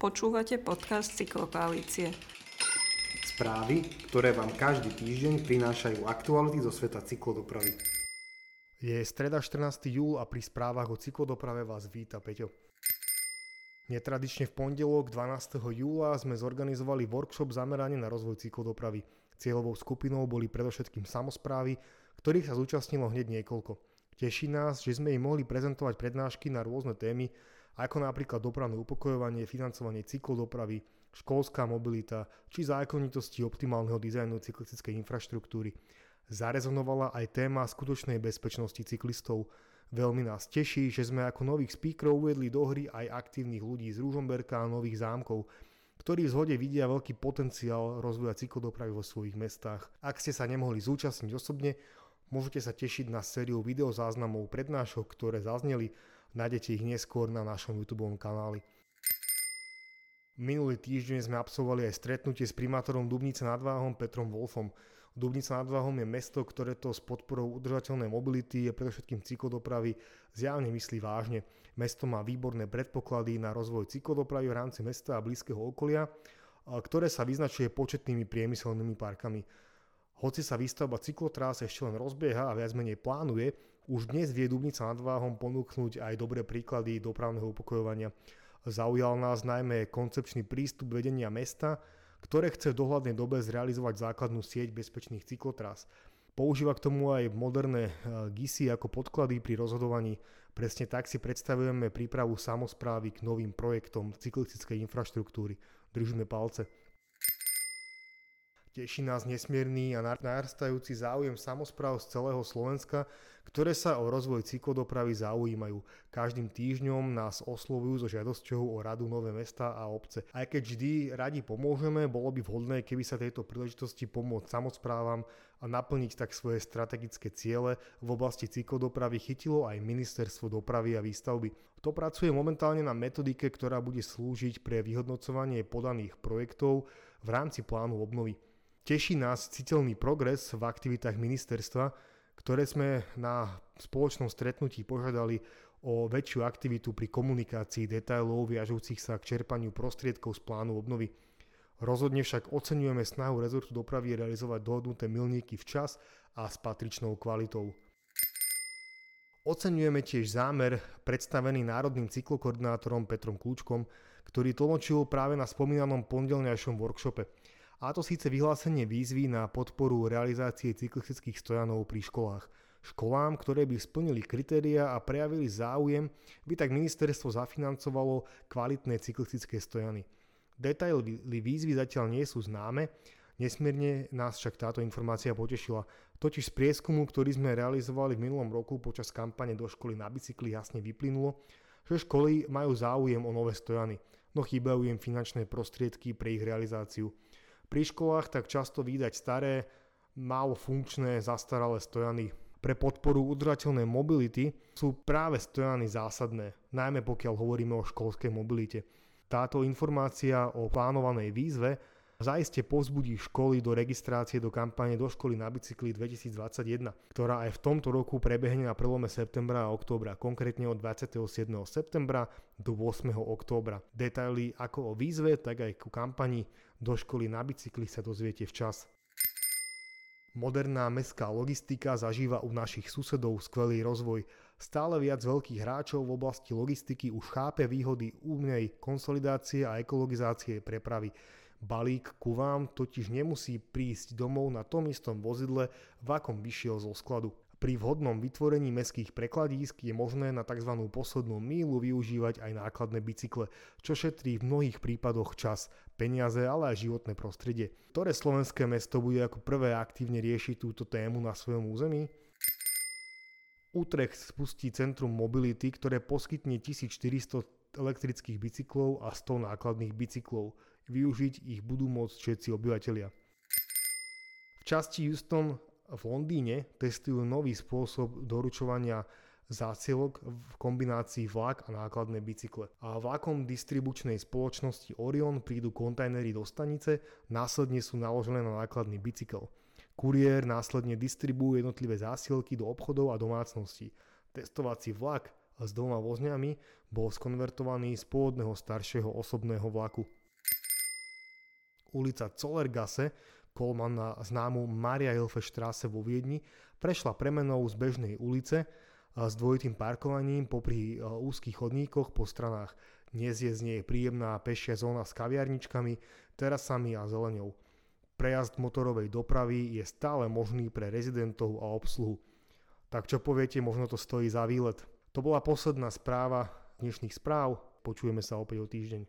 Počúvate podcast Cyklokoalície. Správy, ktoré vám každý týždeň prinášajú aktuality zo sveta cyklodopravy. Je streda 14. júl a pri správach o cyklodoprave vás víta Peťo. Netradične v pondelok 12. júla sme zorganizovali workshop zameraný na rozvoj cyklodopravy. Cieľovou skupinou boli predovšetkým samozprávy, ktorých sa zúčastnilo hneď niekoľko. Teší nás, že sme im mohli prezentovať prednášky na rôzne témy, ako napríklad dopravné upokojovanie, financovanie cyklodopravy, školská mobilita či zákonitosti optimálneho dizajnu cyklistickej infraštruktúry. Zarezonovala aj téma skutočnej bezpečnosti cyklistov. Veľmi nás teší, že sme ako nových speakerov uvedli do hry aj aktívnych ľudí z Rúžomberka a Nových zámkov, ktorí v zhode vidia veľký potenciál rozvoja cyklodopravy vo svojich mestách. Ak ste sa nemohli zúčastniť osobne, môžete sa tešiť na sériu videozáznamov prednášok, ktoré zazneli Nájdete ich neskôr na našom YouTube kanáli. Minulý týždeň sme absolvovali aj stretnutie s primátorom Dubnice nad Váhom Petrom Wolfom. Dubnica nad Váhom je mesto, ktoré to s podporou udržateľnej mobility a predovšetkým cyklodopravy zjavne myslí vážne. Mesto má výborné predpoklady na rozvoj cyklodopravy v rámci mesta a blízkeho okolia, ktoré sa vyznačuje početnými priemyselnými parkami. Hoci sa výstavba cyklotrás ešte len rozbieha a viac menej plánuje, už dnes vie Dubnica nad Váhom ponúknuť aj dobré príklady dopravného upokojovania. Zaujal nás najmä koncepčný prístup vedenia mesta, ktoré chce v dohľadnej dobe zrealizovať základnú sieť bezpečných cyklotrás. Používa k tomu aj moderné e, GISy ako podklady pri rozhodovaní. Presne tak si predstavujeme prípravu samozprávy k novým projektom cyklistickej infraštruktúry. Držíme palce. Teší nás nesmierný a narastajúci záujem samozpráv z celého Slovenska, ktoré sa o rozvoj cyklodopravy zaujímajú. Každým týždňom nás oslovujú so žiadosťou o radu nové mesta a obce. Aj keď vždy radi pomôžeme, bolo by vhodné, keby sa tejto príležitosti pomôcť samozprávam a naplniť tak svoje strategické ciele v oblasti cyklodopravy chytilo aj Ministerstvo dopravy a výstavby. To pracuje momentálne na metodike, ktorá bude slúžiť pre vyhodnocovanie podaných projektov v rámci plánu obnovy. Teší nás citeľný progres v aktivitách ministerstva, ktoré sme na spoločnom stretnutí požiadali o väčšiu aktivitu pri komunikácii detailov viažúcich sa k čerpaniu prostriedkov z plánu obnovy. Rozhodne však oceňujeme snahu rezortu dopravy realizovať dohodnuté milníky včas a s patričnou kvalitou. Oceňujeme tiež zámer predstavený národným cyklokoordinátorom Petrom Kľúčkom, ktorý tlmočil práve na spomínanom pondelňajšom workshope a to síce vyhlásenie výzvy na podporu realizácie cyklistických stojanov pri školách. Školám, ktoré by splnili kritéria a prejavili záujem, by tak ministerstvo zafinancovalo kvalitné cyklistické stojany. Detaily výzvy zatiaľ nie sú známe, Nesmierne nás však táto informácia potešila. Totiž z prieskumu, ktorý sme realizovali v minulom roku počas kampane do školy na bicykli jasne vyplynulo, že školy majú záujem o nové stojany, no chýbajú im finančné prostriedky pre ich realizáciu. Pri školách tak často vydať staré, málo funkčné, zastaralé stojany. Pre podporu udržateľnej mobility sú práve stojany zásadné, najmä pokiaľ hovoríme o školskej mobilite. Táto informácia o plánovanej výzve zaiste povzbudí školy do registrácie do kampane do školy na bicykli 2021, ktorá aj v tomto roku prebehne na prelome septembra a októbra, konkrétne od 27. septembra do 8. októbra. Detaily ako o výzve, tak aj ku kampani do školy na bicykli sa dozviete včas. Moderná mestská logistika zažíva u našich susedov skvelý rozvoj. Stále viac veľkých hráčov v oblasti logistiky už chápe výhody úmnej konsolidácie a ekologizácie prepravy. Balík ku vám totiž nemusí prísť domov na tom istom vozidle, v akom vyšiel zo skladu. Pri vhodnom vytvorení mestských prekladísk je možné na tzv. poslednú mílu využívať aj nákladné bicykle, čo šetrí v mnohých prípadoch čas, peniaze, ale aj životné prostredie. Ktoré slovenské mesto bude ako prvé aktívne riešiť túto tému na svojom území? Utrecht spustí Centrum Mobility, ktoré poskytne 1400 elektrických bicyklov a 100 nákladných bicyklov. Využiť ich budú môcť všetci obyvateľia. V časti Houston v Londýne testujú nový spôsob doručovania zásielok v kombinácii vlak a nákladné bicykle. A vlakom distribučnej spoločnosti Orion prídu kontajnery do stanice, následne sú naložené na nákladný bicykel. Kuriér následne distribuuje jednotlivé zásielky do obchodov a domácností. Testovací vlak s dvoma vozňami bol skonvertovaný z pôvodného staršieho osobného vlaku. Ulica Zollergasse, kolman na známu Maria Hilfe Strasse vo Viedni, prešla premenou z bežnej ulice s dvojitým parkovaním popri úzkých chodníkoch po stranách. Dnes je z nej príjemná pešia zóna s kaviarničkami, terasami a zeleňou. Prejazd motorovej dopravy je stále možný pre rezidentov a obsluhu. Tak čo poviete, možno to stojí za výlet. To bola posledná správa dnešných správ. Počujeme sa opäť o týždeň.